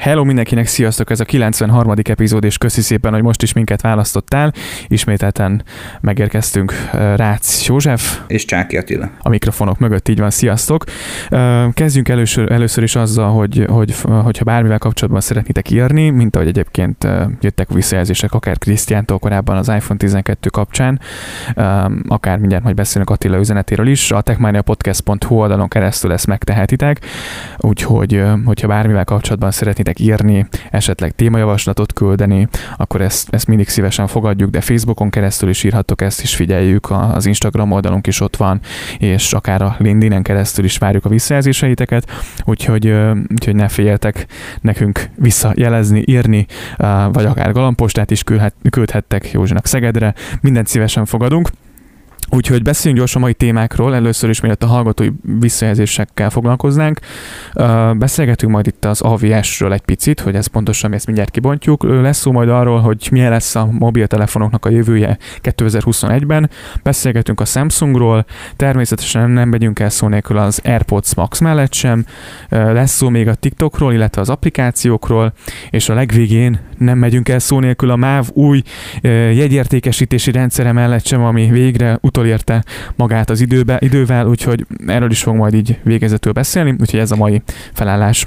Hello mindenkinek, sziasztok! Ez a 93. epizód, és köszi szépen, hogy most is minket választottál. Ismételten megérkeztünk Rácz József. És Csáki Attila. A mikrofonok mögött így van, sziasztok! Kezdjünk először, először is azzal, hogy, hogy, hogyha bármivel kapcsolatban szeretnétek írni, mint ahogy egyébként jöttek visszajelzések, akár Krisztiántól korábban az iPhone 12 kapcsán, akár mindjárt majd beszélünk Attila üzenetéről is, a techmaniapodcast.hu oldalon keresztül ezt megtehetitek, úgyhogy hogyha bármivel kapcsolatban szeretnétek szeretnétek írni, esetleg témajavaslatot küldeni, akkor ezt, ezt mindig szívesen fogadjuk, de Facebookon keresztül is írhattok ezt, is figyeljük, az Instagram oldalunk is ott van, és akár a LinkedIn-en keresztül is várjuk a visszajelzéseiteket, úgyhogy, úgyhogy ne féljetek nekünk visszajelezni, írni, vagy akár galampostát is küldhettek Józsinak Szegedre, mindent szívesen fogadunk. Úgyhogy beszéljünk gyorsan a mai témákról, először is mielőtt a hallgatói visszajelzésekkel foglalkoznánk. Beszélgetünk majd itt az AVS-ről egy picit, hogy ez pontosan mi ezt mindjárt kibontjuk. Lesz szó majd arról, hogy milyen lesz a mobiltelefonoknak a jövője 2021-ben. Beszélgetünk a Samsungról, természetesen nem megyünk el szó nélkül az AirPods Max mellett sem. Lesz szó még a TikTokról, illetve az applikációkról, és a legvégén nem megyünk el szó nélkül a MÁV új jegyértékesítési rendszere mellett sem, ami végre utol utolérte magát az időbe, idővel, úgyhogy erről is fog majd így végezetül beszélni, úgyhogy ez a mai felállás.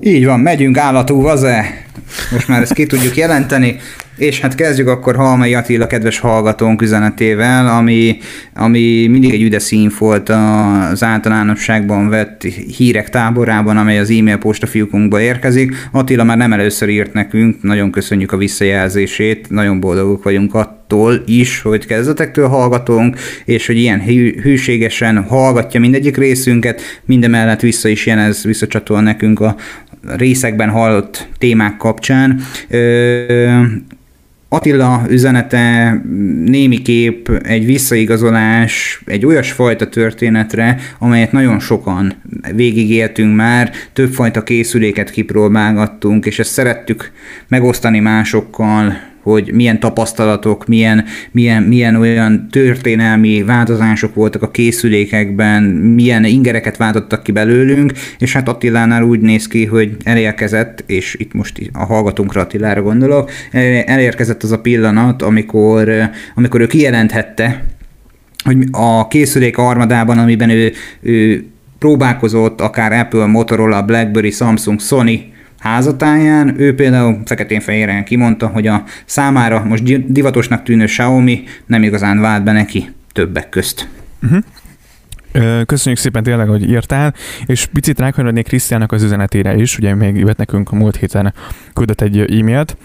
Így van, megyünk állatú, az-e? Most már ezt ki tudjuk jelenteni. És hát kezdjük akkor Halmai Attila kedves hallgatónk üzenetével, ami, ami mindig egy üdes szín volt az általánosságban vett hírek táborában, amely az e-mail postafiúkunkba érkezik. Attila már nem először írt nekünk, nagyon köszönjük a visszajelzését, nagyon boldogok vagyunk attól is, hogy kezdetektől hallgatunk, és hogy ilyen hű, hűségesen hallgatja mindegyik részünket, mindemellett vissza is jelez, visszacsatol nekünk a részekben hallott témák kapcsán. Ö, Attila üzenete némiképp egy visszaigazolás egy olyasfajta történetre, amelyet nagyon sokan végigéltünk már, többfajta készüléket kipróbálgattunk, és ezt szerettük megosztani másokkal, hogy milyen tapasztalatok, milyen, milyen, milyen olyan történelmi változások voltak a készülékekben, milyen ingereket váltottak ki belőlünk, és hát Attilánál úgy néz ki, hogy elérkezett, és itt most a hallgatónkra Attilára gondolok, elérkezett az a pillanat, amikor, amikor ő kijelenthette, hogy a készülék armadában, amiben ő, ő próbálkozott, akár Apple, Motorola, BlackBerry, Samsung, Sony házatáján. Ő például feketén-fehéren kimondta, hogy a számára most divatosnak tűnő Xiaomi nem igazán vált be neki többek közt. Uh-huh. Köszönjük szépen tényleg, hogy írtál, és picit rákanyarodnék Krisztiának az üzenetére is, ugye még jött nekünk a múlt héten küldött egy e-mailt,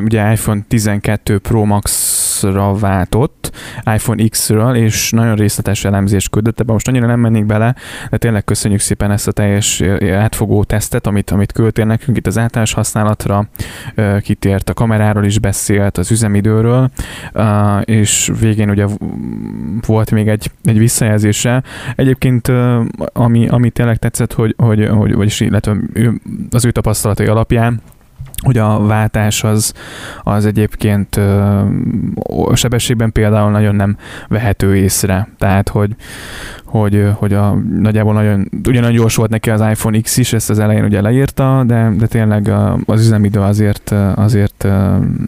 ugye iPhone 12 Pro Max-ra váltott, iPhone X-ről, és nagyon részletes elemzést küldött, ebben most annyira nem mennék bele, de tényleg köszönjük szépen ezt a teljes átfogó tesztet, amit, amit küldtél nekünk itt az általános használatra, kitért a kameráról is beszélt, az üzemidőről, és végén ugye volt még egy, egy visszajelzése, Egyébként ami, ami tényleg tetszett, hogy, hogy, hogy vagyis illetve ő, az ő tapasztalatai alapján, hogy a váltás az, az egyébként a sebességben például nagyon nem vehető észre. Tehát, hogy, hogy, hogy a, nagyjából nagyon, ugyanolyan gyors volt neki az iPhone X is, ezt az elején ugye leírta, de, de tényleg az üzemidő azért, azért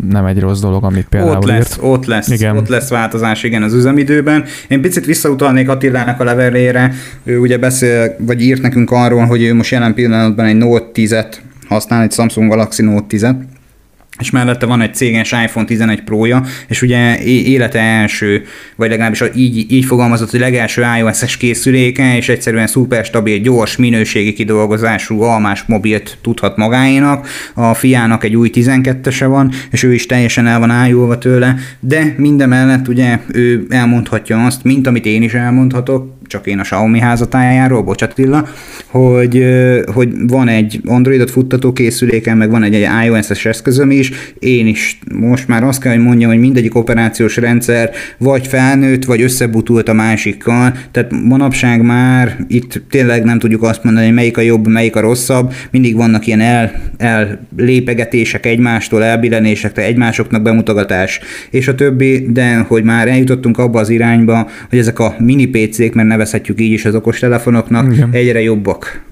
nem egy rossz dolog, amit például ott lesz, írt. Ott lesz, igen. ott lesz változás, igen, az üzemidőben. Én picit visszautalnék Attilának a levelére, ő ugye beszél, vagy írt nekünk arról, hogy ő most jelen pillanatban egy Note 10-et használ, egy Samsung Galaxy Note 10-et, és mellette van egy céges iPhone 11 Pro-ja, és ugye élete első, vagy legalábbis így, így fogalmazott, hogy legelső iOS-es készüléke, és egyszerűen szuper stabil, gyors, minőségi kidolgozású almás mobilt tudhat magáénak. A fiának egy új 12-ese van, és ő is teljesen el van ájulva tőle, de mindemellett ugye ő elmondhatja azt, mint amit én is elmondhatok, csak én a Xiaomi házatájáról, bocsát Attila, hogy, hogy van egy Androidot futtató készüléken, meg van egy, egy iOS-es eszközöm is, én is most már azt kell, hogy mondjam, hogy mindegyik operációs rendszer vagy felnőtt, vagy összebutult a másikkal, tehát manapság már itt tényleg nem tudjuk azt mondani, hogy melyik a jobb, melyik a rosszabb, mindig vannak ilyen el, ellépegetések egymástól, elbillenések, egymásoknak bemutogatás, és a többi, de hogy már eljutottunk abba az irányba, hogy ezek a mini PC-k, mert nevezhetjük így is az okostelefonoknak, Igen. egyre jobbak,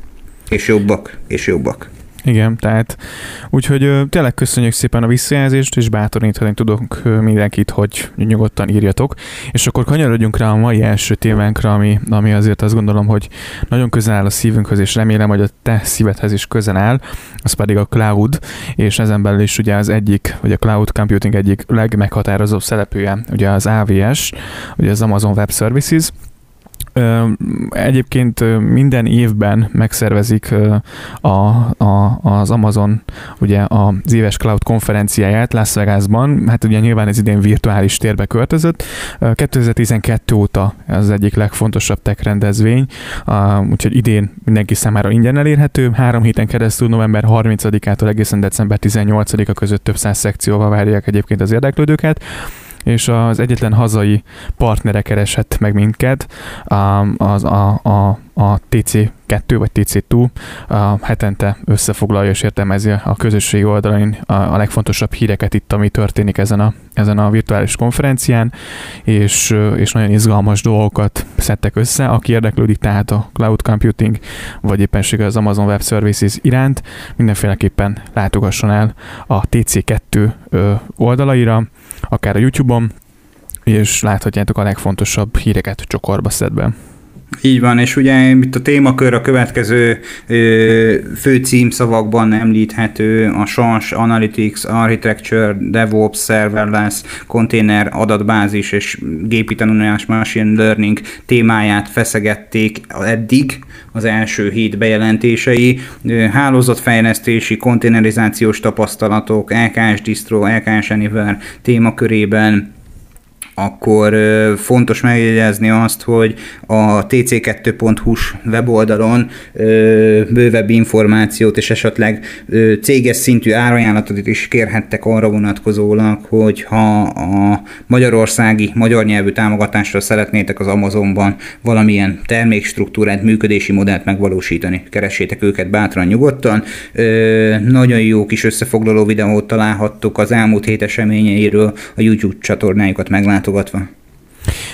és jobbak, és jobbak. Igen, tehát úgyhogy tényleg köszönjük szépen a visszajelzést, és bátorítani tudok mindenkit, hogy nyugodtan írjatok. És akkor kanyarodjunk rá a mai első témánkra, ami, ami azért azt gondolom, hogy nagyon közel áll a szívünkhöz, és remélem, hogy a te szívedhez is közel áll, az pedig a cloud, és ezen belül is ugye az egyik, vagy a cloud computing egyik legmeghatározóbb szereplője, ugye az AWS, ugye az Amazon Web Services, Egyébként minden évben megszervezik a, a, az Amazon ugye az éves cloud konferenciáját Las Vegasban, hát ugye nyilván ez idén virtuális térbe költözött. 2012 óta az egyik legfontosabb tech rendezvény, úgyhogy idén mindenki számára ingyen elérhető. Három héten keresztül november 30-ától egészen december 18-a között több száz szekcióval várják egyébként az érdeklődőket és az egyetlen hazai partnere keresett meg minket, az a, a, a TC2 vagy TC2 a hetente összefoglalja és értelmezi a közösségi oldalain a, legfontosabb híreket itt, ami történik ezen a, ezen a virtuális konferencián, és, és nagyon izgalmas dolgokat szedtek össze. Aki érdeklődik tehát a cloud computing, vagy éppenséggel az Amazon Web Services iránt, mindenféleképpen látogasson el a TC2 oldalaira, akár a YouTube-on, és láthatjátok a legfontosabb híreket csokorba szedve. Így van, és ugye itt a témakör a következő ö, fő címszavakban említhető a SANS, Analytics, Architecture, DevOps, Serverless, Container, adatbázis és gépi tanulás, Machine Learning témáját feszegették eddig az első hét bejelentései. Hálózatfejlesztési, konténerizációs tapasztalatok, LKS Distro, LKS Anywhere témakörében akkor fontos megjegyezni azt, hogy a tc2.hu-s weboldalon bővebb információt és esetleg céges szintű árajánlatot is kérhettek arra vonatkozólag, hogy ha a magyarországi, magyar nyelvű támogatásra szeretnétek az Amazonban valamilyen termékstruktúrát, működési modellt megvalósítani, keressétek őket bátran, nyugodtan. Nagyon jó kis összefoglaló videót találhattok az elmúlt hét eseményeiről, a YouTube csatornájukat meglátogatni látogatva.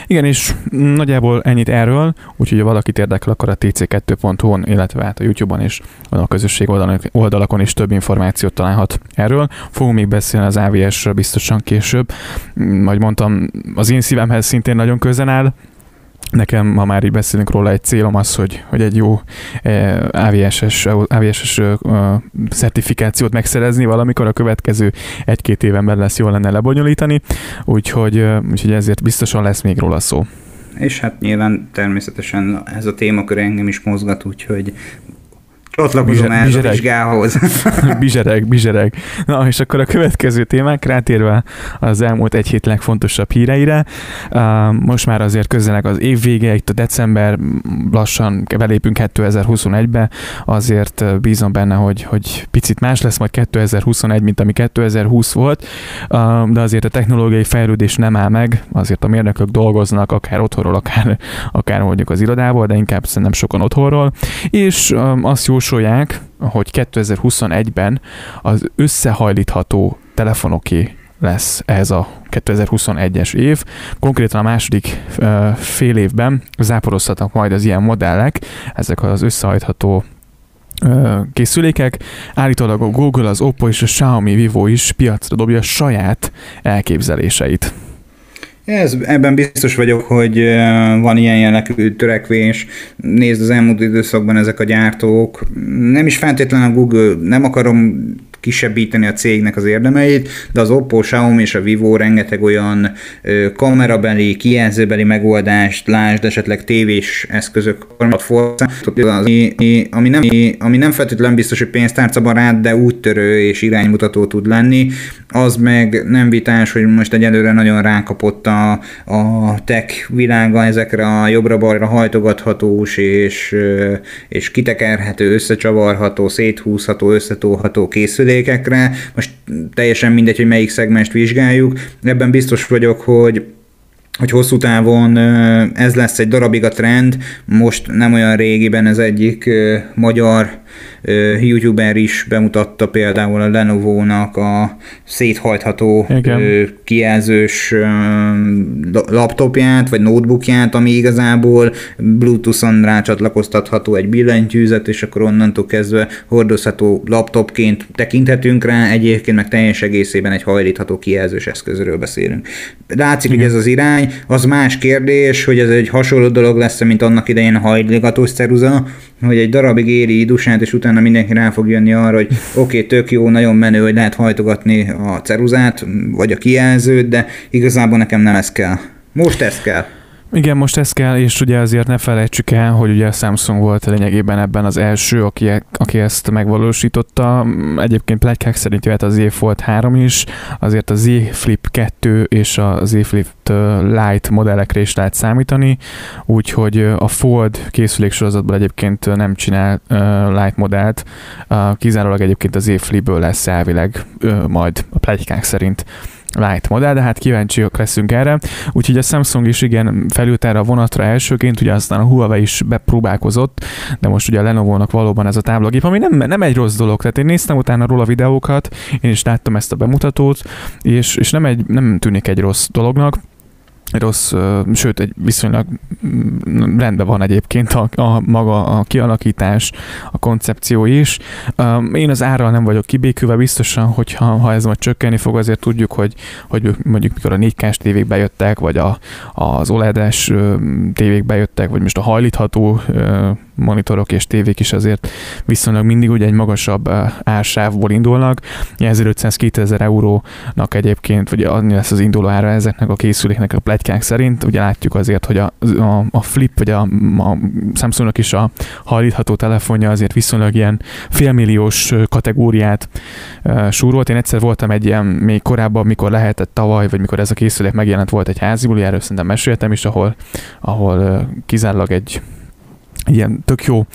Igen, és nagyjából ennyit erről, úgyhogy ha valakit érdekel, akkor a tc2.hu-on, illetve hát a YouTube-on és a közösség oldalakon is több információt találhat erről. Fogunk még beszélni az AVS-ről biztosan később. Majd mondtam, az én szívemhez szintén nagyon közel áll, Nekem, ma már így beszélünk róla, egy célom az, hogy, hogy egy jó eh, AVS-es uh, certifikációt megszerezni valamikor a következő egy-két éven belül lesz jól lenne lebonyolítani, úgyhogy, úgyhogy ezért biztosan lesz még róla szó. És hát nyilván természetesen ez a témakör engem is mozgat, úgyhogy Csatlakozom el a vizsgához. bizsereg, bizsereg. Na, és akkor a következő témák, rátérve az elmúlt egy hét legfontosabb híreire. Most már azért közeleg az év vége, itt a december, lassan belépünk 2021-be, azért bízom benne, hogy, hogy picit más lesz majd 2021, mint ami 2020 volt, de azért a technológiai fejlődés nem áll meg, azért a mérnökök dolgoznak, akár otthonról, akár, akár mondjuk az irodából, de inkább szerintem sokan otthonról, és azt jó jósolják, hogy 2021-ben az összehajlítható telefonoké lesz ez a 2021-es év. Konkrétan a második uh, fél évben záporoztatnak majd az ilyen modellek, ezek az összehajtható uh, készülékek. Állítólag a Google, az Oppo és a Xiaomi Vivo is piacra dobja saját elképzeléseit. Ez, ebben biztos vagyok, hogy van ilyen jellegű törekvés. Nézd az elmúlt időszakban ezek a gyártók. Nem is feltétlenül a Google, nem akarom kisebbíteni a cégnek az érdemeit, de az Oppo, Xiaomi és a Vivo rengeteg olyan kamerabeli, kijelzőbeli megoldást, lásd esetleg tévés eszközök, ami, ami, nem, ami nem feltétlenül biztos, hogy pénztárca barát, de úttörő és iránymutató tud lenni, az meg nem vitás, hogy most egyelőre nagyon rákapott a, a tech világa ezekre a jobbra-balra hajtogathatós és, és kitekerhető, összecsavarható, széthúzható, összetolható készülék, készülékekre, most teljesen mindegy, hogy melyik szegmest vizsgáljuk, ebben biztos vagyok, hogy hogy hosszú távon ez lesz egy darabig a trend. Most nem olyan régiben ez egyik magyar youtuber is bemutatta például a Lenovo-nak a széthajtható Igen. kijelzős laptopját, vagy notebookját, ami igazából Bluetooth-on rácsatlakoztatható egy billentyűzet, és akkor onnantól kezdve hordozható laptopként tekinthetünk rá, egyébként meg teljes egészében egy hajlítható kijelzős eszközről beszélünk. Látszik, Igen. hogy ez az irány, az más kérdés, hogy ez egy hasonló dolog lesz, mint annak idején a hajligatós ceruza, hogy egy darabig éri idusát, és utána mindenki rá fog jönni arra, hogy oké, okay, tök jó, nagyon menő, hogy lehet hajtogatni a ceruzát, vagy a kijelzőt, de igazából nekem nem ez kell. Most ez kell. Igen, most ez kell, és ugye azért ne felejtsük el, hogy ugye a Samsung volt lényegében ebben az első, aki, aki ezt megvalósította. Egyébként plegykák szerint jöhet az Z Fold 3 is, azért a Z Flip 2 és a Z Flip Lite modellekre is lehet számítani, úgyhogy a Fold készülék sorozatból egyébként nem csinál uh, Lite modellt, uh, kizárólag egyébként az Z Flipből lesz elvileg uh, majd a plegykák szerint Light modell, de hát kíváncsiak leszünk erre. Úgyhogy a Samsung is igen felült erre a vonatra elsőként, ugye aztán a Huawei is bepróbálkozott, de most ugye a Lenovo-nak valóban ez a táblagép, ami nem, nem egy rossz dolog. Tehát én néztem utána róla videókat, én is láttam ezt a bemutatót, és, és nem, egy, nem tűnik egy rossz dolognak rossz, sőt, egy viszonylag mm, rendben van egyébként a, a maga a kialakítás, a koncepció is. Én az árral nem vagyok kibékülve, biztosan, hogyha ha ez majd csökkenni fog, azért tudjuk, hogy, hogy mondjuk mikor a 4K-s tévék bejöttek, vagy a, az OLED-es tévék bejöttek, vagy most a hajlítható monitorok és tévék is azért viszonylag mindig ugye egy magasabb ársávból indulnak. 1500-2000 eurónak egyébként, vagy annyi lesz az induló ára ezeknek a készüléknek a plegykák szerint. Ugye látjuk azért, hogy a, a, a Flip, vagy a, a Samsungnak is a hajlítható telefonja azért viszonylag ilyen félmilliós kategóriát uh, súrolt. Én egyszer voltam egy ilyen még korábban, mikor lehetett tavaly, vagy mikor ez a készülék megjelent, volt egy házi buli, erről szerintem meséltem is, ahol, ahol kizárólag egy ilyen tök jó,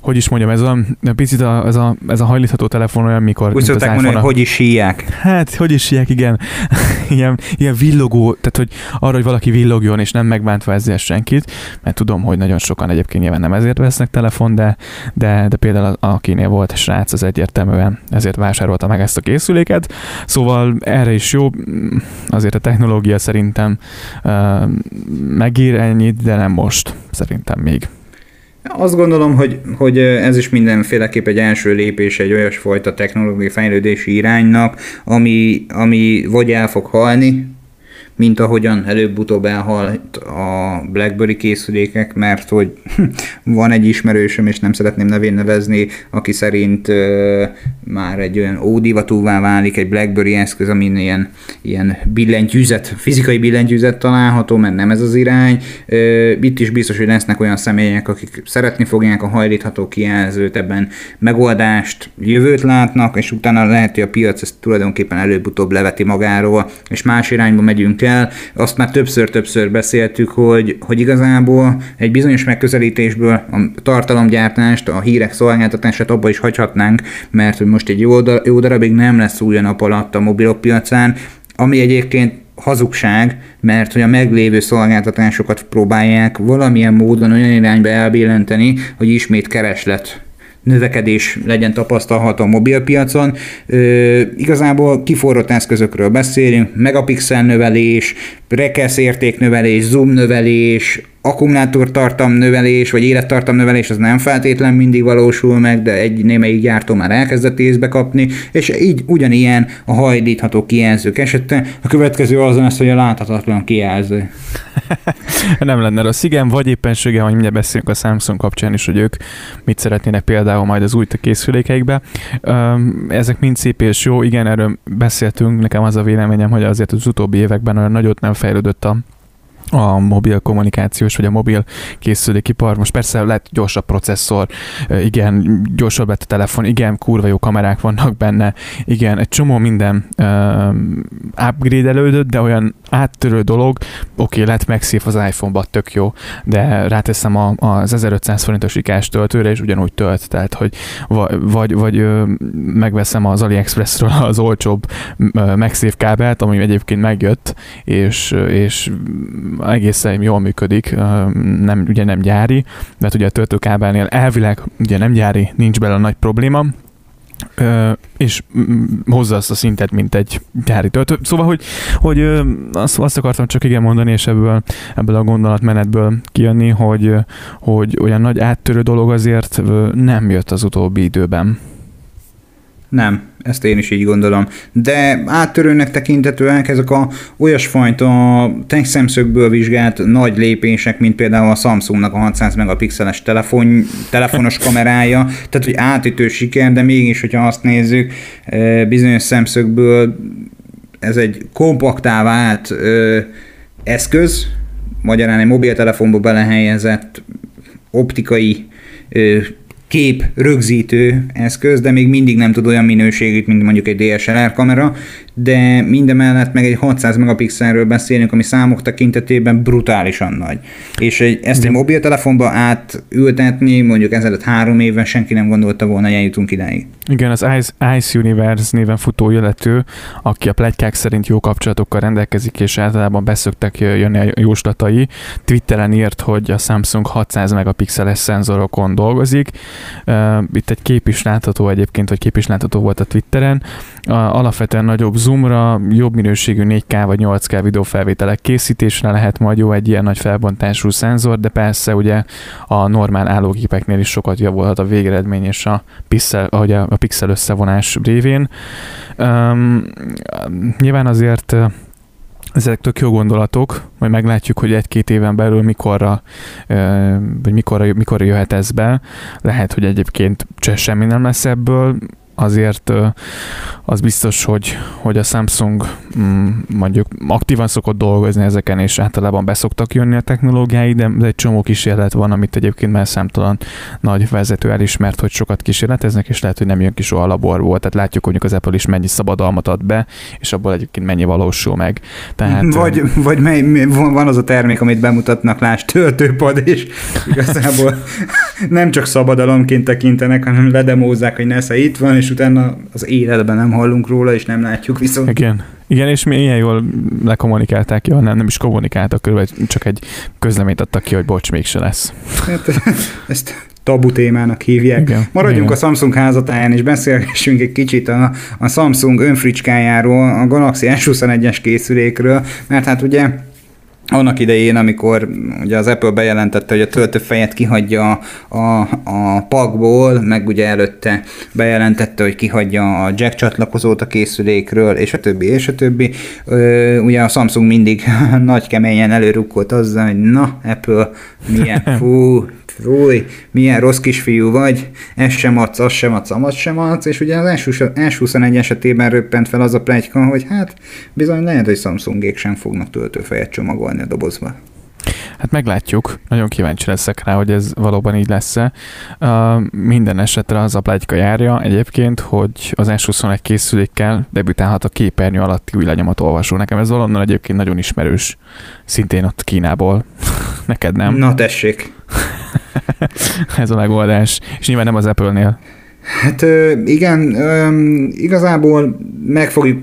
hogy is mondjam, ez a picit a, ez, a, ez a hajlítható telefon olyan, mikor... Úgy szokták mondani, hogy hogy is híják. Hát, hogy is híják, igen. ilyen, ilyen villogó, tehát hogy arra, hogy valaki villogjon, és nem megbántva ezzel senkit, mert tudom, hogy nagyon sokan egyébként nyilván nem ezért vesznek telefon, de, de, de például akinél volt srác, az egyértelműen ezért vásárolta meg ezt a készüléket. Szóval erre is jó, azért a technológia szerintem uh, megír ennyit, de nem most, szerintem még. Azt gondolom, hogy, hogy ez is mindenféleképp egy első lépés egy olyasfajta technológiai fejlődési iránynak, ami, ami vagy el fog halni, mint ahogyan előbb-utóbb elhalt a BlackBerry készülékek, mert hogy van egy ismerősöm, és nem szeretném nevén nevezni, aki szerint ö, már egy olyan ódivatúvá válik egy BlackBerry eszköz, amin ilyen, ilyen billentyűzet, fizikai billentyűzet található, mert nem ez az irány. Ö, itt is biztos, hogy lesznek olyan személyek, akik szeretni fogják a hajlítható kijelzőt, ebben megoldást, jövőt látnak, és utána lehet, hogy a piac ezt tulajdonképpen előbb-utóbb leveti magáról, és más irányba megyünk el, kell. Azt már többször-többször beszéltük, hogy, hogy igazából egy bizonyos megközelítésből a tartalomgyártást, a hírek szolgáltatását abba is hagyhatnánk, mert hogy most egy jó, jó darabig nem lesz új a nap alatt a mobilok piacán, ami egyébként hazugság, mert hogy a meglévő szolgáltatásokat próbálják valamilyen módon olyan irányba elbillenteni, hogy ismét kereslet növekedés legyen tapasztalható a mobilpiacon. Ö, igazából kiforrott eszközökről beszélünk, megapixel növelés, rekesz értéknövelés, zoom növelés, akkumulátortartam növelés, vagy élettartam növelés az nem feltétlen mindig valósul meg, de egy némelyik gyártó már elkezdett észbe kapni, és így ugyanilyen a hajlítható kijelzők esete. A következő az lesz, hogy a láthatatlan kijelző. nem lenne rossz, igen, vagy éppenséggel, hogy mindjárt beszélünk a Samsung kapcsán is, hogy ők mit szeretnének például majd az új készülékeikbe. Ezek mind szép és jó, igen, erről beszéltünk, nekem az a véleményem, hogy azért az utóbbi években olyan nagyot nem fejlődött a a mobil kommunikációs, vagy a mobil készülékipar. Most persze lehet gyorsabb processzor, igen, gyorsabb lett a telefon, igen, kurva jó kamerák vannak benne, igen, egy csomó minden uh, upgrade de olyan áttörő dolog, oké, okay, lehet megszív az iPhone-ba, tök jó, de ráteszem a, az 1500 forintos ikás töltőre, és ugyanúgy tölt, tehát, hogy vagy, vagy megveszem az AliExpressről az olcsóbb megszív kábelt, ami egyébként megjött, és, és egészen jól működik, nem, ugye nem gyári, mert ugye a töltőkábelnél elvileg ugye nem gyári, nincs bele nagy probléma, és hozza azt a szintet, mint egy gyári töltő. Szóval, hogy, hogy azt, azt akartam csak igen mondani, és ebből, ebből a gondolatmenetből kijönni, hogy, hogy olyan nagy áttörő dolog azért nem jött az utóbbi időben. Nem, ezt én is így gondolom. De áttörőnek tekintetőek ezek a olyasfajta tech szemszögből vizsgált nagy lépések, mint például a Samsungnak a 600 megapixeles telefon, telefonos kamerája, tehát hogy átütő siker, de mégis, hogyha azt nézzük, bizonyos szemszögből ez egy kompaktá vált eszköz, magyarán egy mobiltelefonba belehelyezett optikai kép rögzítő eszköz, de még mindig nem tud olyan minőségét, mint mondjuk egy DSLR kamera, de mindemellett meg egy 600 megapixelről beszélünk, ami számok tekintetében brutálisan nagy. És egy, ezt egy mobiltelefonba átültetni, mondjuk ezelőtt három évben senki nem gondolta volna, hogy eljutunk idáig. Igen, az Ice, Ice Universe néven futó illető, aki a plegykák szerint jó kapcsolatokkal rendelkezik, és általában beszöktek jönni a jóslatai, Twitteren írt, hogy a Samsung 600 megapixeles szenzorokon dolgozik. Itt egy kép is látható egyébként, vagy kép is látható volt a Twitteren. Alapvetően nagyobb zoomra, jobb minőségű 4K vagy 8K videófelvételek készítésre lehet majd jó egy ilyen nagy felbontású szenzor, de persze ugye a normál állógépeknél is sokat javulhat a végeredmény és a pixel, ahogy a, a pixel összevonás révén. Um, nyilván azért ezek tök jó gondolatok, majd meglátjuk, hogy egy-két éven belül mikorra, vagy mikorra, mikorra jöhet ez be. Lehet, hogy egyébként semmi nem lesz ebből, azért az biztos, hogy, hogy a Samsung mm, mondjuk aktívan szokott dolgozni ezeken, és általában beszoktak jönni a technológiái, de egy csomó kísérlet van, amit egyébként már számtalan nagy vezető elismert, hogy sokat kísérleteznek, és lehet, hogy nem jön ki soha a laborból. Tehát látjuk, hogy az Apple is mennyi szabadalmat ad be, és abból egyébként mennyi valósul meg. Tehát, vagy, vagy mely, van az a termék, amit bemutatnak, láss, töltőpad, és igazából nem csak szabadalomként tekintenek, hanem ledemózzák, hogy nesze itt van, és utána az életben nem hallunk róla, és nem látjuk viszont. Igen. Igen, és mi ilyen jól lekommunikálták, jó, nem, nem is kommunikáltak körülbelül, csak egy közleményt adtak ki, hogy bocs, mégse lesz. Hát, ezt tabu témának hívják. Igen, Maradjunk igen. a Samsung házatáján, és beszélgessünk egy kicsit a, a Samsung önfricskájáról, a Galaxy S21-es készülékről, mert hát ugye annak idején, amikor ugye az Apple bejelentette, hogy a töltőfejet kihagyja a, a pakból, meg ugye előtte bejelentette, hogy kihagyja a jack csatlakozót a készülékről, és a többi, és a többi. Ugye a Samsung mindig nagy keményen előrukkolt azzal, hogy na, Apple, milyen, fú, Fúj, milyen rossz kisfiú vagy, ez sem adsz, az sem adsz, amaz sem adsz, és ugye az S21 esetében röppent fel az a plegyka, hogy hát bizony lehet, hogy Samsungék sem fognak töltőfejet csomagolni a dobozba. Hát meglátjuk, nagyon kíváncsi leszek rá, hogy ez valóban így lesz-e. Uh, minden esetre az a plágyka járja egyébként, hogy az S21 készülékkel debütálhat a képernyő alatti új olvasó. Nekem ez valonnan egyébként nagyon ismerős, szintén ott Kínából. Neked nem? Na tessék. ez a megoldás. És nyilván nem az Apple-nél. Hát igen, igazából meg fogjuk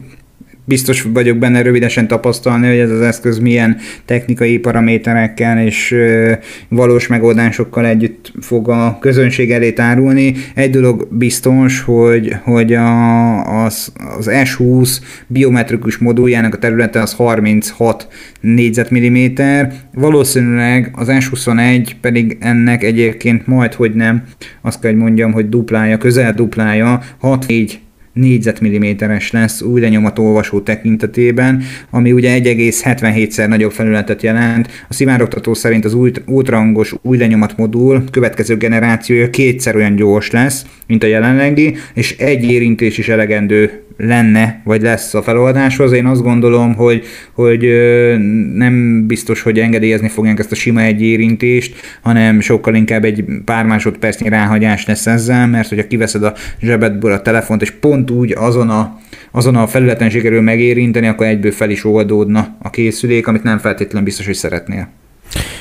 biztos vagyok benne rövidesen tapasztalni, hogy ez az eszköz milyen technikai paraméterekkel és valós megoldásokkal együtt fog a közönség elé tárulni. Egy dolog biztos, hogy, hogy a, az, az S20 biometrikus moduljának a területe az 36 négyzetmilliméter, valószínűleg az S21 pedig ennek egyébként majd, hogy nem, azt kell, hogy mondjam, hogy duplája, közel duplája, 6-4 négyzetmilliméteres lesz új lenyomat olvasó tekintetében, ami ugye 1,77-szer nagyobb felületet jelent. A szivárogtató szerint az új, ultrahangos új lenyomat modul következő generációja kétszer olyan gyors lesz, mint a jelenlegi, és egy érintés is elegendő lenne, vagy lesz a feloldáshoz. Én azt gondolom, hogy, hogy nem biztos, hogy engedélyezni fogják ezt a sima egyérintést, hanem sokkal inkább egy pár másodpercnyi ráhagyás lesz ezzel, mert hogyha kiveszed a zsebedből a telefont, és pont úgy azon a, azon a felületen sikerül megérinteni, akkor egyből fel is oldódna a készülék, amit nem feltétlenül biztos, hogy szeretnél.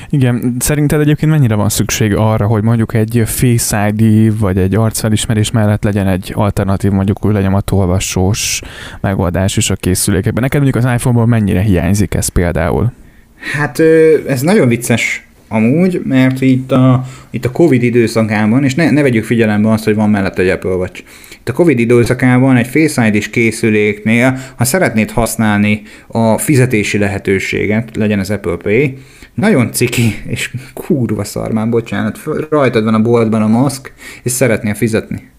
Igen, szerinted egyébként mennyire van szükség arra, hogy mondjuk egy Face ID vagy egy arcfelismerés mellett legyen egy alternatív, mondjuk új lenyomatolvasós megoldás is a készülékekben? Neked mondjuk az iPhone-ból mennyire hiányzik ez például? Hát ez nagyon vicces amúgy, mert itt a, itt a Covid időszakában, és ne, ne vegyük figyelembe azt, hogy van mellett egy Apple Watch. Itt a Covid időszakában egy Face ID-s készüléknél, ha szeretnéd használni a fizetési lehetőséget, legyen az Apple Pay, nagyon ciki, és kurva szarmán, bocsánat, rajtad van a boltban a maszk, és szeretnél fizetni.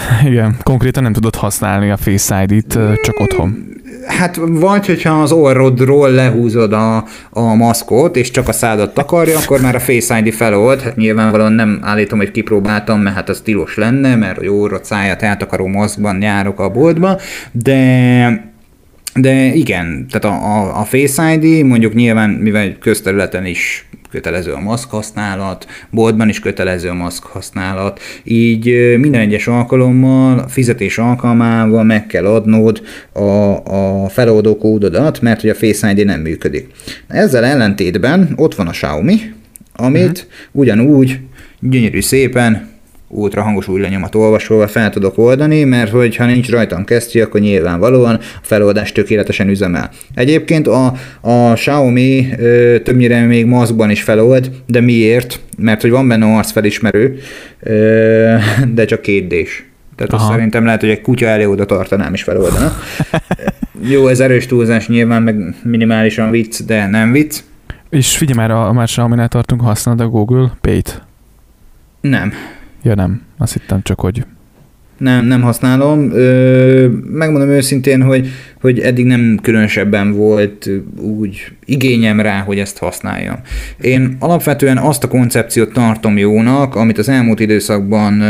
Igen, konkrétan nem tudod használni a Face ID-t, csak otthon. Hát vagy, hogyha az orrodról lehúzod a, a maszkot, és csak a szádat takarja, akkor már a Face ID felold. Hát nyilvánvalóan nem állítom, hogy kipróbáltam, mert hát az tilos lenne, mert hogy orrod száját eltakaró maszkban járok a boltba, de de igen, tehát a, a, a Face ID mondjuk nyilván, mivel közterületen is kötelező a maszk használat, boltban is kötelező a maszk használat, így minden egyes alkalommal, a fizetés alkalmával meg kell adnod a, a feloldó kódodat, mert hogy a Face ID nem működik. Ezzel ellentétben ott van a Xiaomi, amit uh-huh. ugyanúgy gyönyörű szépen ultrahangos új lenyomat olvasóval fel tudok oldani, mert hogyha nincs rajtam kesztyű, akkor nyilvánvalóan a feloldás tökéletesen üzemel. Egyébként a, a Xiaomi ö, többnyire még maszkban is felold, de miért? Mert hogy van benne arcfelismerő, ö, de csak két d tehát azt szerintem lehet, hogy egy kutya elé oda tartanám is feloldana. Jó, ez erős túlzás nyilván, meg minimálisan vicc, de nem vicc. És figyelj már, a, már Xiaomi-nál tartunk, használod a Google Pay-t? Nem. Ja nem, azt hittem csak, hogy... Nem, nem használom. Ö, megmondom őszintén, hogy, hogy eddig nem különösebben volt úgy igényem rá, hogy ezt használjam. Én alapvetően azt a koncepciót tartom jónak, amit az elmúlt időszakban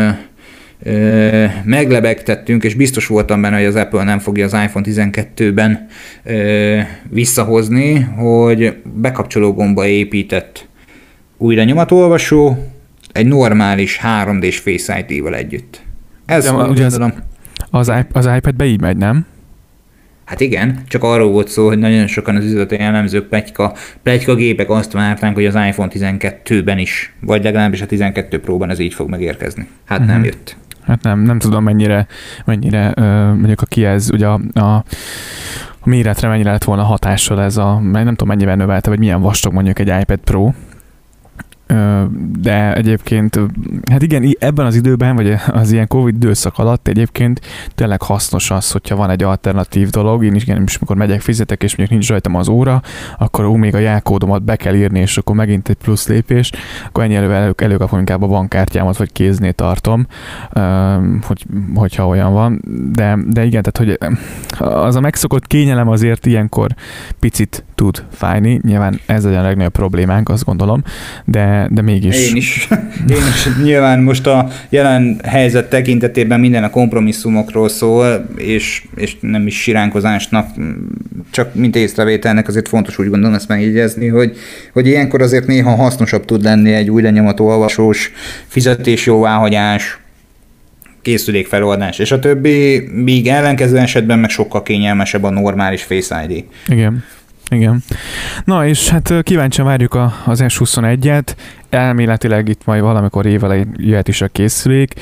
ö, meglebegtettünk, és biztos voltam benne, hogy az Apple nem fogja az iPhone 12-ben ö, visszahozni, hogy bekapcsoló gomba épített újra nyomatolvasó, egy normális 3D-s Face ID-val együtt. Ez De, ugye az, az, az iPad-be így megy, nem? Hát igen, csak arról volt szó, hogy nagyon sokan az üzleti jellemzők, plegyka, plegyka gépek azt várták, hogy az iPhone 12-ben is, vagy legalábbis a 12 Pro-ban ez így fog megérkezni. Hát uh-huh. nem mhm. jött. Hát nem, nem tudom mennyire, mennyire mondjuk aki ez, ugye a, a, a méretre mennyire lett volna hatással ez a, nem tudom mennyivel növelte, vagy milyen vastag mondjuk egy iPad Pro, de egyébként, hát igen, ebben az időben, vagy az ilyen Covid időszak alatt egyébként tényleg hasznos az, hogyha van egy alternatív dolog, én is, igen, is amikor megyek, fizetek, és mondjuk nincs rajtam az óra, akkor ó, még a jelkódomat be kell írni, és akkor megint egy plusz lépés, akkor ennyi elő, elő, előkapom inkább a bankkártyámat, vagy kézné tartom, hogy, hogyha olyan van, de, de igen, tehát hogy az a megszokott kényelem azért ilyenkor picit tud fájni, nyilván ez a legnagyobb problémánk, azt gondolom, de de, mégis. Én is. Én is. Nyilván most a jelen helyzet tekintetében minden a kompromisszumokról szól, és, és nem is siránkozásnak, csak mint észrevételnek azért fontos úgy gondolom ezt megjegyezni, hogy, hogy ilyenkor azért néha hasznosabb tud lenni egy új lenyomató olvasós fizetés jóváhagyás, készülék feloldás, és a többi, míg ellenkező esetben meg sokkal kényelmesebb a normális Face ID. Igen. Igen. Na és hát kíváncsian várjuk a, az S21-et, elméletileg itt majd valamikor évelején jöhet is a készülék,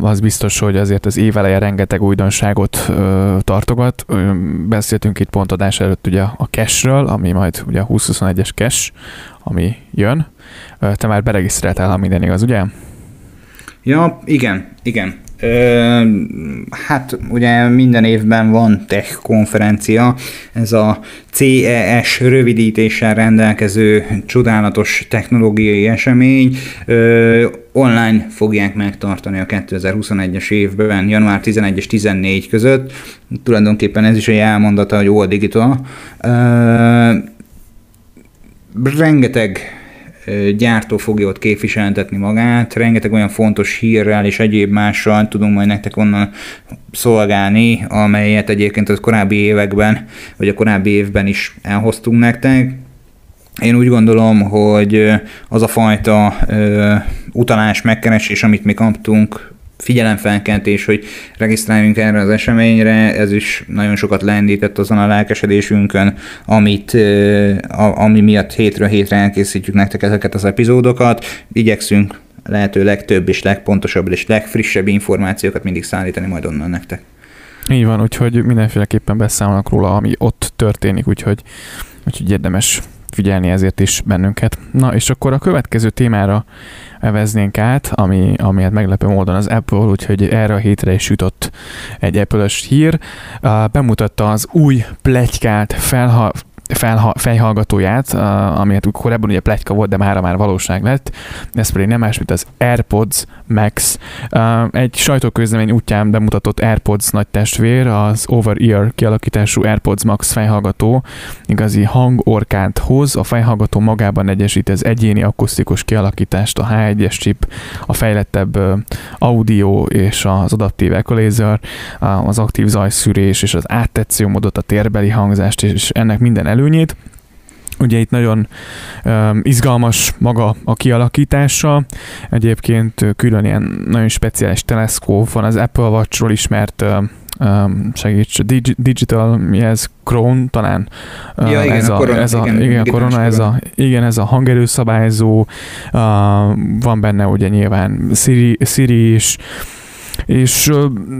az biztos, hogy azért az éveleje rengeteg újdonságot tartogat. Beszéltünk itt pont adás előtt ugye a cache-ről, ami majd ugye a 2021-es cache, ami jön. Te már beregisztráltál, ha minden igaz, ugye? Ja, igen, igen. Ö, hát ugye minden évben van tech konferencia, ez a CES rövidítéssel rendelkező csodálatos technológiai esemény. Ö, online fogják megtartani a 2021-es évben, január 11 és 14 között. Tulajdonképpen ez is egy elmondata, hogy All Digital. Ö, rengeteg gyártó fogja ott képviseltetni magát, rengeteg olyan fontos hírrel és egyéb mással tudunk majd nektek onnan szolgálni, amelyet egyébként az korábbi években, vagy a korábbi évben is elhoztunk nektek. Én úgy gondolom, hogy az a fajta ö, utalás, megkeresés, amit mi kaptunk figyelemfelkentés, hogy regisztráljunk erre az eseményre, ez is nagyon sokat lendített azon a lelkesedésünkön, amit, ami miatt hétről hétre elkészítjük nektek ezeket az epizódokat. Igyekszünk lehető legtöbb és legpontosabb és legfrissebb információkat mindig szállítani majd onnan nektek. Így van, úgyhogy mindenféleképpen beszámolnak róla, ami ott történik, úgyhogy, úgyhogy érdemes figyelni ezért is bennünket. Na, és akkor a következő témára eveznénk át, ami, ami hát meglepő módon az Apple, úgyhogy erre a hétre is jutott egy Apple-ös hír. Bemutatta az új plegykált felha, felha, fejhallgatóját, uh, ami hát korábban ugye plegyka volt, de mára már valóság lett. Ez pedig nem más, mint az AirPods Max. Uh, egy sajtóközlemény útján bemutatott AirPods nagy testvér, az over-ear kialakítású AirPods Max fejhallgató igazi hangorkánt hoz. A fejhallgató magában egyesít az egyéni akusztikus kialakítást, a H1-es chip, a fejlettebb uh, audio és az adaptív equalizer, uh, az aktív zajszűrés és az áttetsző módot, a térbeli hangzást és ennek minden előnyét. Ugye itt nagyon um, izgalmas maga a kialakítása, egyébként külön ilyen nagyon speciális teleszkóp van az Apple Watch-ról ismert um, segíts, Digi- Digital, mi ez, Chrome talán? Ja, igen, ez a, korona, ez a, igen, igen, korona, ez a, igen, ez a hangerőszabályzó, uh, van benne ugye nyilván Siri, Siri is, és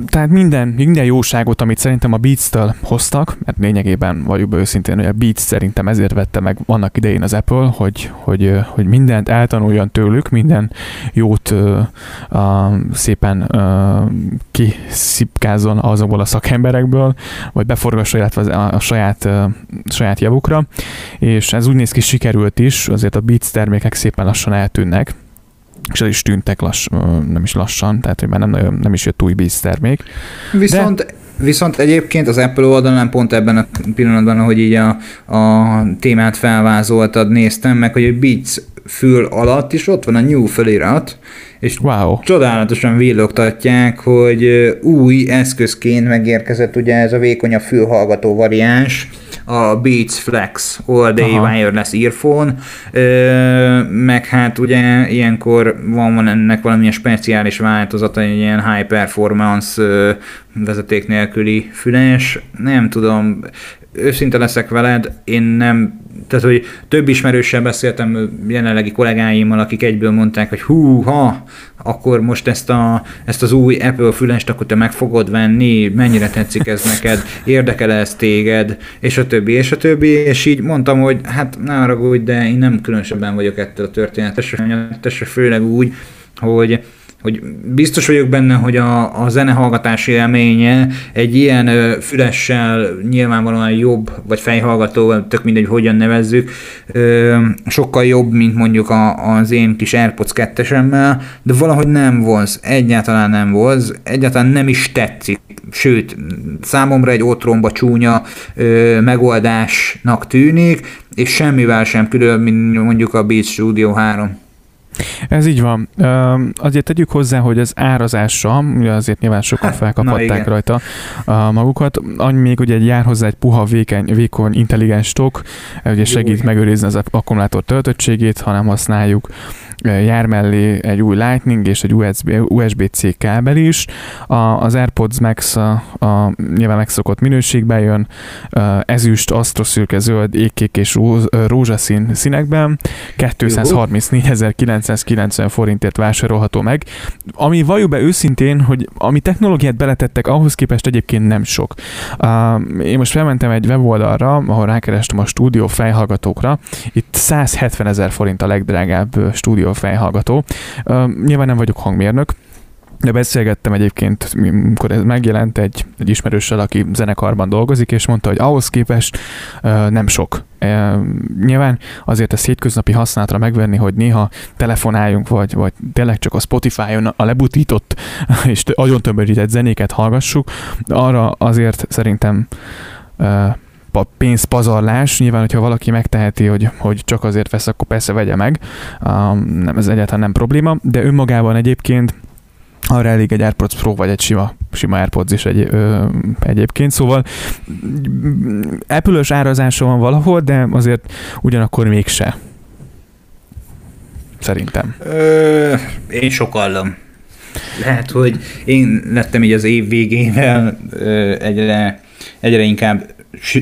tehát minden, minden jóságot, amit szerintem a Beats-től hoztak, mert lényegében vagyunk be őszintén, hogy a Beats szerintem ezért vette meg annak idején az Apple, hogy, hogy, hogy mindent eltanuljon tőlük, minden jót uh, szépen uh, kiszipkázzon azokból a szakemberekből, vagy beforgassa, illetve a, a saját, uh, saját javukra, és ez úgy néz ki, sikerült is, azért a Beats termékek szépen lassan eltűnnek, és el is tűntek lass, nem is lassan, tehát hogy már nem, nagyon, nem is jött új termék. Viszont De... Viszont egyébként az Apple oldalán pont ebben a pillanatban, ahogy így a, a témát felvázoltad, néztem meg, hogy a Beats fül alatt is ott van a New felirat, és wow. csodálatosan villogtatják, hogy új eszközként megérkezett ugye ez a vékonyabb fülhallgató variáns, a Beats Flex All Day Aha. Wireless Earphone, meg hát ugye ilyenkor van, van ennek valamilyen speciális változata, egy ilyen high performance vezeték nélküli füles, nem tudom, őszinte leszek veled, én nem, tehát hogy több ismerőssel beszéltem jelenlegi kollégáimmal, akik egyből mondták, hogy hú, ha, akkor most ezt, a, ezt az új Apple fülest, akkor te meg fogod venni, mennyire tetszik ez neked, érdekel ez téged, és a többi, és a többi, és így mondtam, hogy hát ne haragudj, de én nem különösebben vagyok ettől a történetesre, főleg úgy, hogy hogy biztos vagyok benne, hogy a, a zenehallgatási élménye egy ilyen fülessel nyilvánvalóan jobb, vagy fejhallgató, tök mindegy, hogyan nevezzük, sokkal jobb, mint mondjuk a, az én kis AirPods 2 de valahogy nem vonz, egyáltalán nem vonz, egyáltalán nem is tetszik, sőt, számomra egy otromba csúnya ö, megoldásnak tűnik, és semmivel sem külön, mint mondjuk a Beats Studio 3. Ez így van. Azért tegyük hozzá, hogy az árazása, ugye azért nyilván sokan hát, felkaphatták rajta magukat, annyi még ugye jár hozzá egy puha, vékeny, vékony, intelligens tok, ugye segít megőrizni az akkumulátor töltöttségét, ha nem használjuk jár mellé egy új Lightning és egy USB, USB-C kábel is. A, az AirPods Max a, a nyilván megszokott minőségben jön, ezüst, asztroszürke, zöld, ékkék és rózsaszín színekben. 234.990 forintért vásárolható meg. Ami valljuk be őszintén, hogy ami technológiát beletettek, ahhoz képest egyébként nem sok. Én most felmentem egy weboldalra, ahol rákerestem a stúdió fejhallgatókra. Itt 170 ezer forint a legdrágább stúdió fejhallgató. Uh, nyilván nem vagyok hangmérnök, de beszélgettem egyébként, amikor ez megjelent egy, egy ismerőssel, aki zenekarban dolgozik, és mondta, hogy ahhoz képest uh, nem sok. Uh, nyilván azért ezt hétköznapi használatra megvenni, hogy néha telefonáljunk, vagy, vagy tényleg csak a Spotify-on a lebutított és nagyon tömörített zenéket hallgassuk, arra azért szerintem uh, pénzpazarlás. Nyilván, hogyha valaki megteheti, hogy, hogy csak azért vesz, akkor persze vegye meg. Um, nem, ez egyáltalán nem probléma, de önmagában egyébként arra elég egy AirPods Pro, vagy egy sima, sima AirPods is egy, ö, egyébként. Szóval Apple-ös árazása van valahol, de azért ugyanakkor mégse. Szerintem. Ö, én sokallom. Lehet, hogy én lettem így az év végével egyre, egyre inkább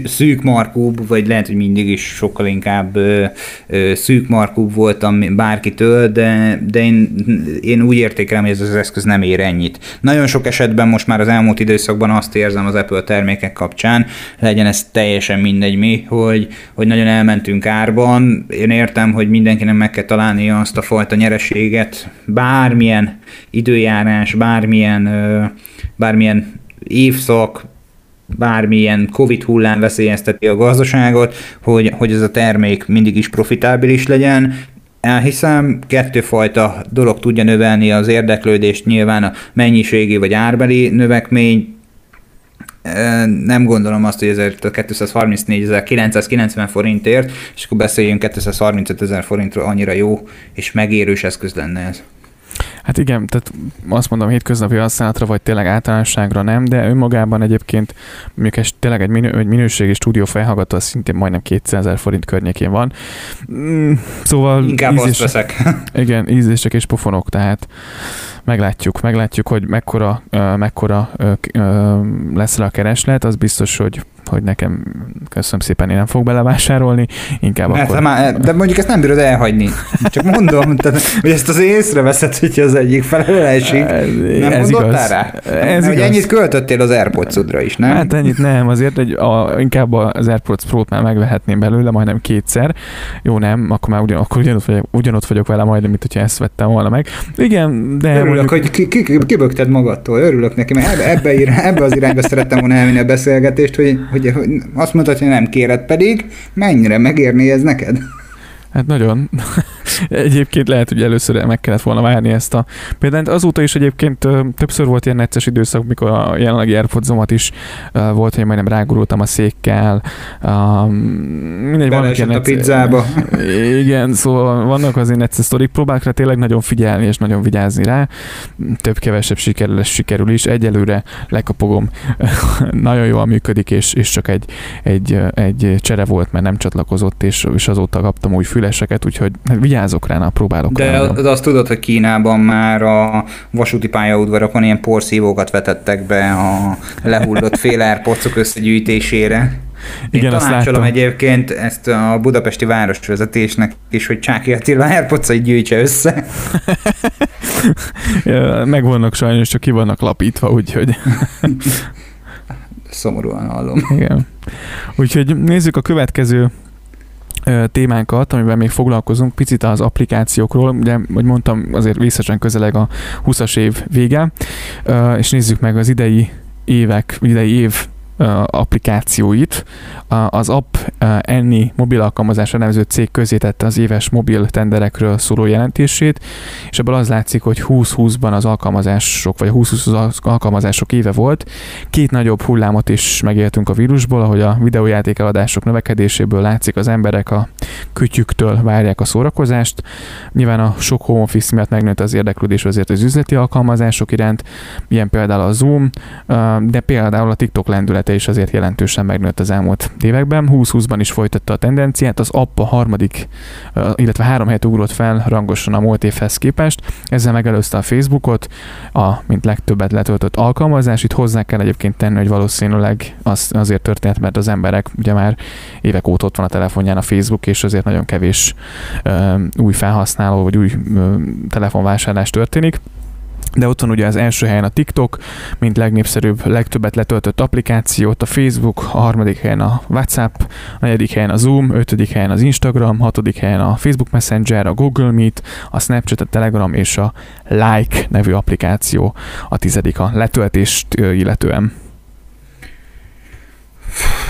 szűk markúbb, vagy lehet, hogy mindig is sokkal inkább ö, ö, szűk markúbb voltam bárkitől, de, de én, én úgy értékelem, hogy ez az eszköz nem ér ennyit. Nagyon sok esetben most már az elmúlt időszakban azt érzem az Apple termékek kapcsán, legyen ez teljesen mindegy mi, hogy, hogy nagyon elmentünk árban. Én értem, hogy mindenkinek meg kell találni azt a fajta nyereséget, bármilyen időjárás, bármilyen, ö, bármilyen évszak, bármilyen Covid hullám veszélyezteti a gazdaságot, hogy, hogy ez a termék mindig is profitábilis legyen, Elhiszem, kettőfajta dolog tudja növelni az érdeklődést, nyilván a mennyiségi vagy árbeli növekmény, nem gondolom azt, hogy ezért a 234.990 forintért, és akkor beszéljünk 235 ezer forintról, annyira jó és megérős eszköz lenne ez. Hát igen, tehát azt mondom, hétköznapi használatra, vagy tényleg általánosságra nem, de önmagában egyébként mondjuk ez tényleg egy, minő, egy minőségi stúdió felhallgató, az szintén majdnem 200 ezer forint környékén van. Mm, szóval Inkább ízések, azt veszek. Igen, ízések és pofonok, tehát meglátjuk, meglátjuk, hogy mekkora, mekkora lesz a kereslet, az biztos, hogy hogy nekem köszönöm szépen, én nem fog belevásárolni, inkább Mert akkor... Már, de mondjuk ezt nem bírod elhagyni. Csak mondom, tehát, hogy ezt az észreveszed, hogy az egyik felől esik. Nem ez igaz. rá? Ez hogy igaz. ennyit költöttél az airpods is, nem? Hát ennyit nem, azért egy, a, inkább az AirPods Pro-t már megvehetném belőle, majdnem kétszer. Jó, nem, akkor már ugyan, akkor ugyanott, vagyok, ugyanott vagyok vele majdnem, mint hogyha ezt vettem volna meg. Igen, de... Örülök, mondjuk... hogy ki, ki, kibögted magadtól, örülök neki, mert ebbe, ebbe, ebbe az irányba szerettem volna elvinni a beszélgetést, hogy, hogy, hogy azt mondtad, hogy nem kéred, pedig mennyire megérné ez neked? Hát nagyon. Egyébként lehet, hogy először meg kellett volna várni ezt a példányt. Azóta is egyébként többször volt ilyen necces időszak, mikor a jelenlegi airpods is volt, hogy majdnem rágurultam a székkel. mindegy, van ilyen a pizzába. Igen, szóval vannak azért necces sztorik. Próbálok rá tényleg nagyon figyelni és nagyon vigyázni rá. Több-kevesebb sikerül, sikerül is. Egyelőre lekapogom. nagyon jól működik, és, és csak egy, egy, egy csere volt, mert nem csatlakozott, és, és azóta kaptam új füleseket, úgyhogy hát vigyázok rá, na, próbálok de, rá. De azt tudod, hogy Kínában már a vasúti pályaudvarokon ilyen porszívókat vetettek be a lehullott fél airpods összegyűjtésére. Én Igen, azt láttam. egyébként ezt a budapesti városvezetésnek is, hogy Csáki Attila airpods gyűjtse össze. Megvannak sajnos, csak ki vannak lapítva, úgyhogy... Szomorúan hallom. Igen. Úgyhogy nézzük a következő témánkat, amiben még foglalkozunk, picit az applikációkról, ugye, hogy mondtam, azért visszasen közeleg a 20-as év vége, és nézzük meg az idei évek, idei év applikációit. Az App Enni mobil alkalmazásra nevező cég tette az éves mobil tenderekről szóló jelentését, és ebből az látszik, hogy 2020-ban az alkalmazások, vagy a 2020 az alkalmazások éve volt. Két nagyobb hullámot is megéltünk a vírusból, ahogy a videójáték eladások növekedéséből látszik, az emberek a kütyüktől várják a szórakozást. Nyilván a sok home office miatt megnőtt az érdeklődés azért az üzleti alkalmazások iránt, ilyen például a Zoom, de például a TikTok lendület területe is azért jelentősen megnőtt az elmúlt években. 2020-ban is folytatta a tendenciát, az app a harmadik, illetve három helyet ugrott fel rangosan a múlt évhez képest. Ezzel megelőzte a Facebookot, a mint legtöbbet letöltött alkalmazás. Itt hozzá kell egyébként tenni, hogy valószínűleg az, azért történt, mert az emberek ugye már évek óta ott van a telefonján a Facebook, és azért nagyon kevés új felhasználó vagy új telefonvásárlás történik de ott van ugye az első helyen a TikTok, mint legnépszerűbb, legtöbbet letöltött applikációt, a Facebook, a harmadik helyen a WhatsApp, a negyedik helyen a Zoom, ötödik helyen az Instagram, hatodik helyen a Facebook Messenger, a Google Meet, a Snapchat, a Telegram és a Like nevű applikáció a tizedik a letöltést illetően.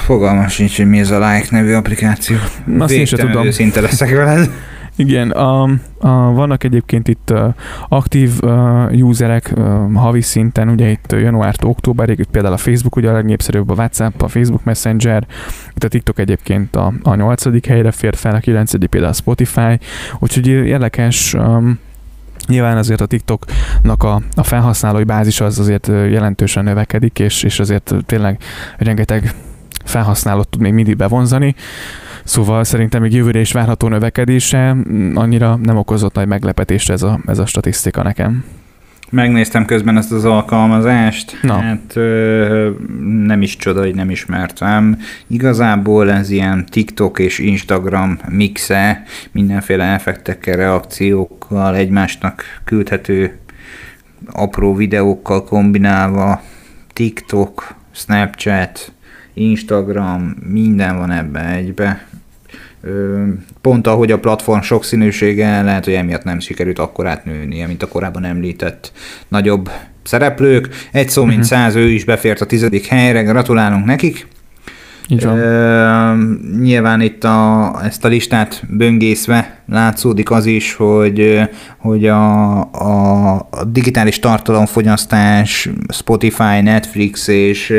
Fogalmas sincs, hogy mi ez a Like nevű applikáció. Azt én sem tudom. Őszinte leszek veled. Igen, a, a, vannak egyébként itt aktív userek havi szinten, ugye itt januártól októberig, itt például a Facebook ugye a legnépszerűbb, a WhatsApp, a Facebook Messenger, itt a TikTok egyébként a, a 8. helyre fér fel, a 9. például a Spotify, úgyhogy érdekes um, Nyilván azért a TikToknak a, a felhasználói bázis az azért jelentősen növekedik, és, és azért tényleg rengeteg felhasználót tud még mindig bevonzani. Szóval szerintem még jövőre is várható növekedése, annyira nem okozott nagy meglepetést ez a, ez a statisztika nekem. Megnéztem közben ezt az alkalmazást. Na. Hát ö, nem is csoda, hogy nem ismertem. Igazából ez ilyen TikTok és Instagram mixe, mindenféle effektekkel, reakciókkal, egymásnak küldhető apró videókkal kombinálva, TikTok, Snapchat, Instagram, minden van ebbe egybe. Pont ahogy a platform sokszínűsége, lehet, hogy emiatt nem sikerült akkor átnőnie, mint a korábban említett nagyobb szereplők. Egy szó, mint uh-huh. száz, ő is befért a tizedik helyre, gratulálunk nekik. Így van. Uh, nyilván itt a, ezt a listát böngészve látszódik az is, hogy, hogy a, a, digitális tartalomfogyasztás Spotify, Netflix és,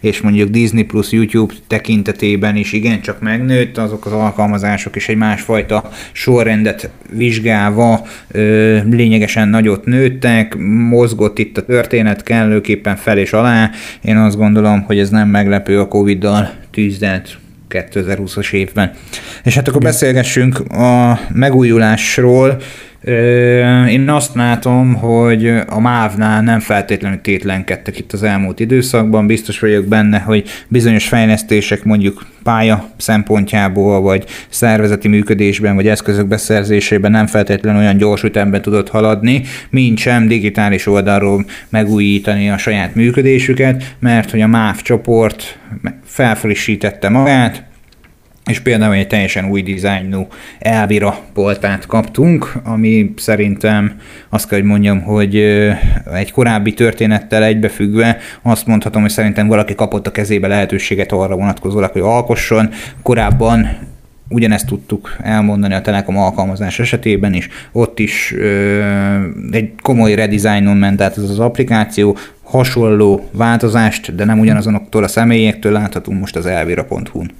és mondjuk Disney Plus, YouTube tekintetében is igencsak megnőtt, azok az alkalmazások is egy másfajta sorrendet vizsgálva lényegesen nagyot nőttek, mozgott itt a történet kellőképpen fel és alá. Én azt gondolom, hogy ez nem meglepő a Covid-dal tűzdelt 2020-as évben. És hát akkor beszélgessünk a megújulásról. Én azt látom, hogy a MÁV-nál nem feltétlenül tétlenkedtek itt az elmúlt időszakban. Biztos vagyok benne, hogy bizonyos fejlesztések mondjuk pálya szempontjából, vagy szervezeti működésben, vagy eszközök beszerzésében nem feltétlenül olyan gyors ütemben tudott haladni, mint sem digitális oldalról megújítani a saját működésüket, mert hogy a MÁV csoport felfrissítette magát, és például egy teljesen új dizájnú Elvira poltát kaptunk, ami szerintem azt kell, hogy mondjam, hogy egy korábbi történettel egybefüggve azt mondhatom, hogy szerintem valaki kapott a kezébe lehetőséget arra vonatkozólag, hogy alkosson. Korábban ugyanezt tudtuk elmondani a Telekom alkalmazás esetében is, ott is ö, egy komoly redesignon ment át ez az applikáció, hasonló változást, de nem ugyanazonoktól a személyektől láthatunk most az elvira.hu-n.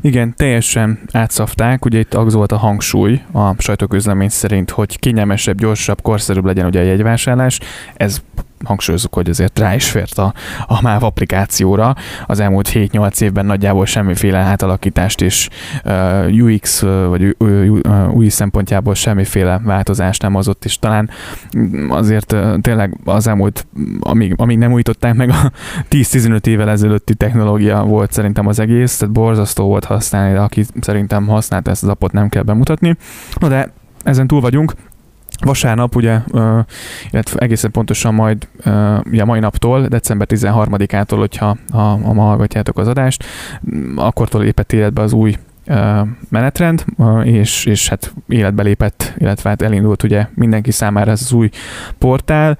Igen, teljesen átszafták, ugye itt az volt a hangsúly a sajtóközlemény szerint, hogy kényelmesebb, gyorsabb, korszerűbb legyen ugye a jegyvásárlás. Ez hangsúlyozzuk, hogy azért rá is fért a, a MÁV applikációra. Az elmúlt 7-8 évben nagyjából semmiféle átalakítást és uh, UX vagy új szempontjából semmiféle változást nem hozott, és talán azért uh, tényleg az elmúlt, amíg, amíg nem újították meg a 10-15 évvel ezelőtti technológia volt szerintem az egész, tehát borzasztó volt használni, de aki szerintem használta ezt az appot nem kell bemutatni. Na de ezen túl vagyunk, Vasárnap, ugye, illetve egészen pontosan majd ugye mai naptól, december 13-ától, hogyha ha, ha ma hallgatjátok az adást, akkortól lépett életbe az új menetrend, és, és hát életbe lépett, illetve hát elindult ugye mindenki számára ez az új portál.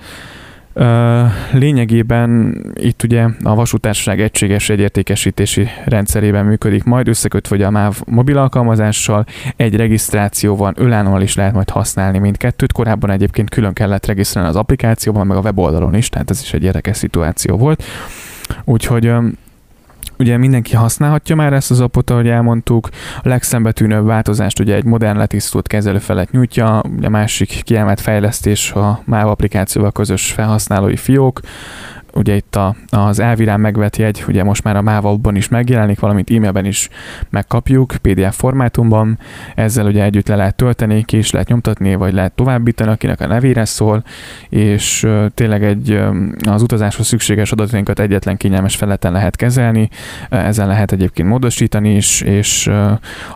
Lényegében itt ugye a vasútársaság egységes egyértékesítési rendszerében működik majd, összekötve ugye a MÁV mobil alkalmazással, egy regisztráció van, önállóan is lehet majd használni mindkettőt, korábban egyébként külön kellett regisztrálni az applikációban, meg a weboldalon is, tehát ez is egy érdekes szituáció volt. Úgyhogy ugye mindenki használhatja már ezt az appot, ahogy elmondtuk. A legszembetűnőbb változást ugye egy modern letisztult kezelőfelet nyújtja, a másik kiemelt fejlesztés a MÁV applikációval közös felhasználói fiók, ugye itt a, az elvirán megvett jegy, ugye most már a mávalban is megjelenik, valamint e-mailben is megkapjuk PDF formátumban, ezzel ugye együtt le lehet tölteni, ki is lehet nyomtatni, vagy lehet továbbítani, akinek a nevére szól, és tényleg egy az utazáshoz szükséges adatainkat egyetlen kényelmes feleten lehet kezelni, ezen lehet egyébként módosítani is, és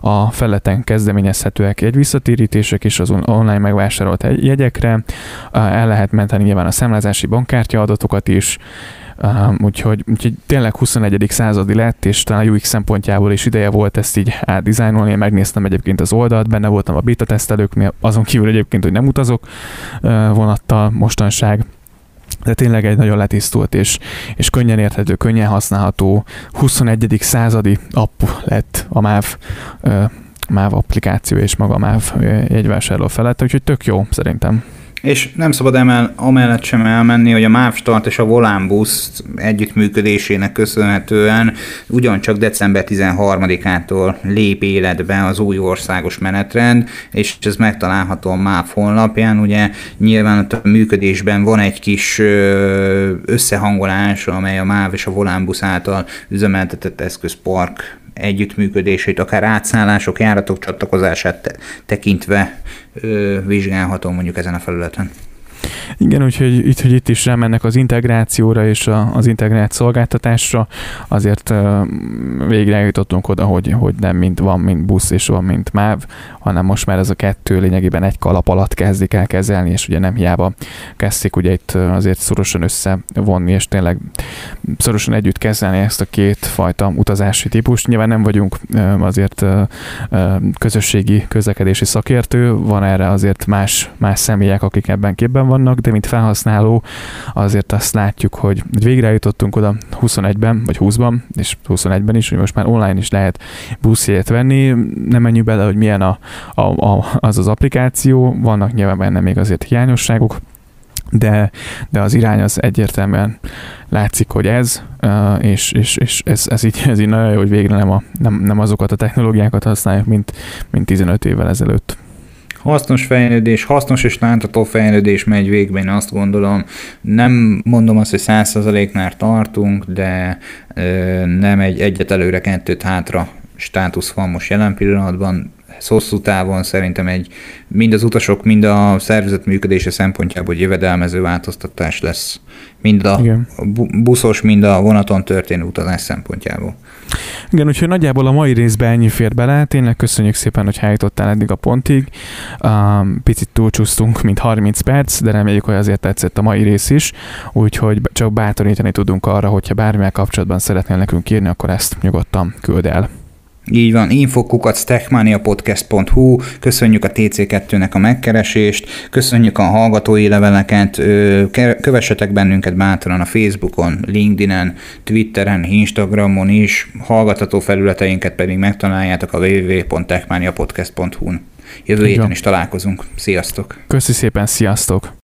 a feleten kezdeményezhetőek egy visszatérítések is az online megvásárolt jegyekre, el lehet menteni nyilván a számlázási bankkártya adatokat is, Um, úgyhogy, úgyhogy tényleg 21. századi lett, és talán a UX szempontjából is ideje volt ezt így átdizájnolni. Én megnéztem egyébként az oldalt, benne voltam a beta tesztelőknél, azon kívül egyébként, hogy nem utazok uh, vonattal mostanság, de tényleg egy nagyon letisztult és, és könnyen érthető, könnyen használható 21. századi app lett a MÁV uh, MÁV applikáció és maga a MÁV jegyvásárló felett, úgyhogy tök jó szerintem. És nem szabad emel, amellett sem elmenni, hogy a Mávstart és a Volánbusz együttműködésének köszönhetően ugyancsak december 13-ától lép életbe az új országos menetrend, és ez megtalálható a MÁV honlapján. Ugye nyilván a működésben van egy kis összehangolás, amely a MÁV és a Volánbusz által üzemeltetett eszközpark együttműködését, akár átszállások, járatok csatlakozását tekintve ö, vizsgálható mondjuk ezen a felületen. Igen, úgyhogy itt, hogy itt is rámennek az integrációra és a, az integrált szolgáltatásra, azért uh, végre eljutottunk oda, hogy, hogy nem mint van, mint busz és van, mint MÁV, hanem most már ez a kettő lényegében egy kalap alatt kezdik el kezelni, és ugye nem hiába kezdték ugye itt azért szorosan összevonni, és tényleg szorosan együtt kezelni ezt a két fajta utazási típust. Nyilván nem vagyunk azért közösségi közlekedési szakértő, van erre azért más, más személyek, akik ebben képben vannak, de mint felhasználó azért azt látjuk, hogy végre jutottunk oda 21-ben, vagy 20-ban, és 21-ben is, hogy most már online is lehet buszjegyet venni. Nem menjünk bele, hogy milyen a, a, a, az az applikáció, vannak nyilván benne még azért hiányosságok, de, de az irány az egyértelműen látszik, hogy ez, és, és, és ez, ez, így, ez így nagyon jó, hogy végre nem, a, nem, nem azokat a technológiákat használjuk, mint, mint 15 évvel ezelőtt hasznos fejlődés, hasznos és látható fejlődés megy végbe, én azt gondolom. Nem mondom azt, hogy 100%-nál tartunk, de nem egy egyet előre, kettőt hátra státusz van most jelen pillanatban hosszú távon szerintem egy mind az utasok, mind a szervezet működése szempontjából jövedelmező változtatás lesz. Mind a Igen. buszos, mind a vonaton történő utazás szempontjából. Igen, úgyhogy nagyjából a mai részben ennyi fér bele. Tényleg köszönjük szépen, hogy eljutottál eddig a pontig. Um, picit túlcsúsztunk, mint 30 perc, de reméljük, hogy azért tetszett a mai rész is. Úgyhogy csak bátorítani tudunk arra, hogyha bármilyen kapcsolatban szeretnél nekünk írni, akkor ezt nyugodtan küld el. Így van, infokukat techmaniapodcast.hu, köszönjük a TC2-nek a megkeresést, köszönjük a hallgatói leveleket, kövessetek bennünket bátran a Facebookon, LinkedIn-en, Twitteren, Instagramon is, hallgatható felületeinket pedig megtaláljátok a www.techmaniapodcast.hu-n. Jövő héten is találkozunk. Sziasztok! Köszi szépen, sziasztok!